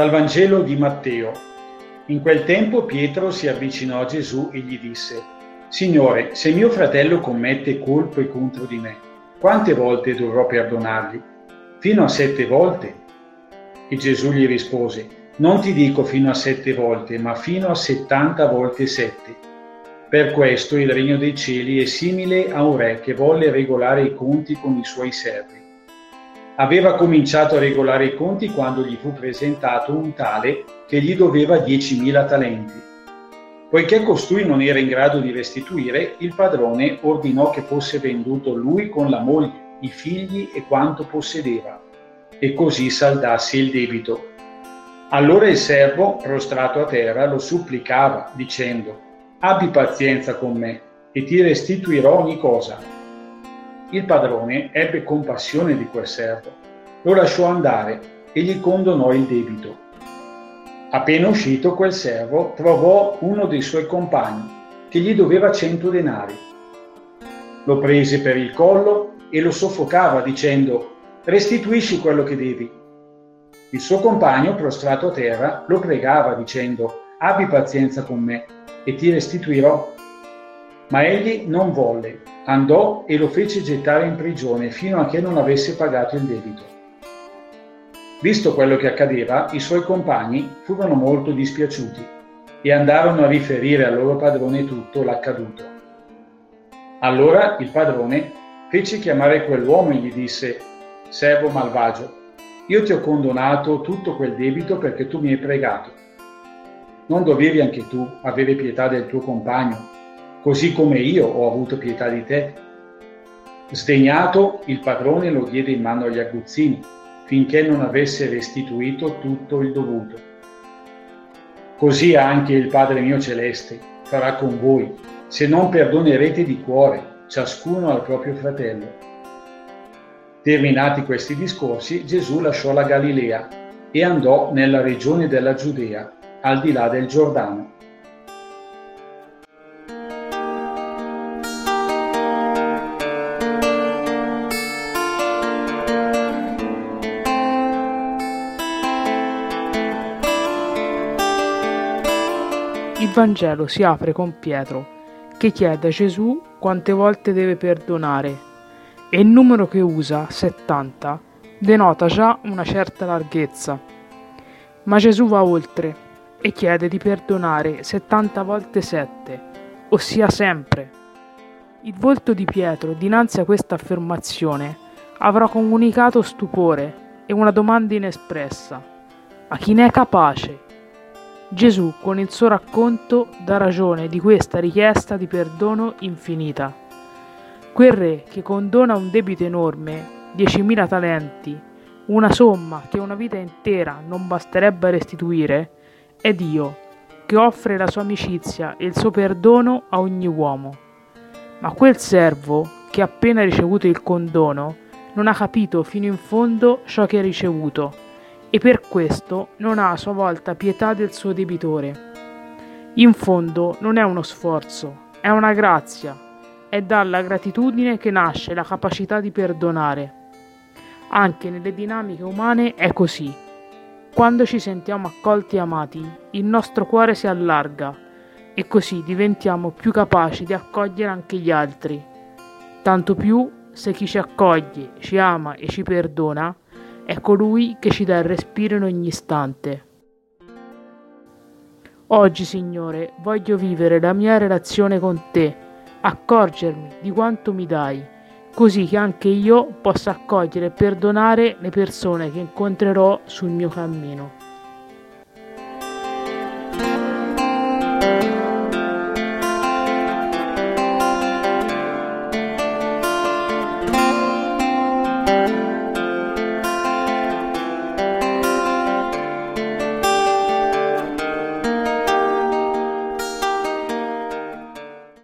Dal Vangelo di Matteo. In quel tempo Pietro si avvicinò a Gesù e gli disse, Signore, se mio fratello commette colpe contro di me, quante volte dovrò perdonargli? Fino a sette volte? E Gesù gli rispose, Non ti dico fino a sette volte, ma fino a settanta volte sette. Per questo il regno dei cieli è simile a un re che volle regolare i conti con i suoi servi. Aveva cominciato a regolare i conti quando gli fu presentato un tale che gli doveva 10.000 talenti. Poiché costui non era in grado di restituire, il padrone ordinò che fosse venduto lui con la moglie, i figli e quanto possedeva, e così saldasse il debito. Allora il servo, prostrato a terra, lo supplicava, dicendo, Abbi pazienza con me, e ti restituirò ogni cosa. Il padrone ebbe compassione di quel servo, lo lasciò andare e gli condonò il debito. Appena uscito quel servo trovò uno dei suoi compagni che gli doveva cento denari. Lo prese per il collo e lo soffocava dicendo restituisci quello che devi. Il suo compagno, prostrato a terra, lo pregava dicendo abbi pazienza con me e ti restituirò. Ma egli non volle andò e lo fece gettare in prigione fino a che non avesse pagato il debito. Visto quello che accadeva, i suoi compagni furono molto dispiaciuti e andarono a riferire al loro padrone tutto l'accaduto. Allora il padrone fece chiamare quell'uomo e gli disse, servo malvagio, io ti ho condonato tutto quel debito perché tu mi hai pregato. Non dovevi anche tu avere pietà del tuo compagno così come io ho avuto pietà di te. Sdegnato, il padrone lo diede in mano agli aguzzini, finché non avesse restituito tutto il dovuto. Così anche il Padre mio celeste farà con voi, se non perdonerete di cuore, ciascuno al proprio fratello. Terminati questi discorsi, Gesù lasciò la Galilea e andò nella regione della Giudea, al di là del Giordano Il Vangelo si apre con Pietro, che chiede a Gesù quante volte deve perdonare e il numero che usa, 70, denota già una certa larghezza. Ma Gesù va oltre e chiede di perdonare 70 volte 7, ossia sempre. Il volto di Pietro dinanzi a questa affermazione avrà comunicato stupore e una domanda inespressa. A chi ne è capace? Gesù con il suo racconto dà ragione di questa richiesta di perdono infinita. Quel re che condona un debito enorme, 10.000 talenti, una somma che una vita intera non basterebbe a restituire, è Dio, che offre la sua amicizia e il suo perdono a ogni uomo. Ma quel servo, che ha appena ricevuto il condono, non ha capito fino in fondo ciò che ha ricevuto e per questo non ha a sua volta pietà del suo debitore. In fondo non è uno sforzo, è una grazia, è dalla gratitudine che nasce la capacità di perdonare. Anche nelle dinamiche umane è così. Quando ci sentiamo accolti e amati, il nostro cuore si allarga e così diventiamo più capaci di accogliere anche gli altri. Tanto più se chi ci accoglie, ci ama e ci perdona, è colui che ci dà il respiro in ogni istante. Oggi, Signore, voglio vivere la mia relazione con te, accorgermi di quanto mi dai, così che anche io possa accogliere e perdonare le persone che incontrerò sul mio cammino.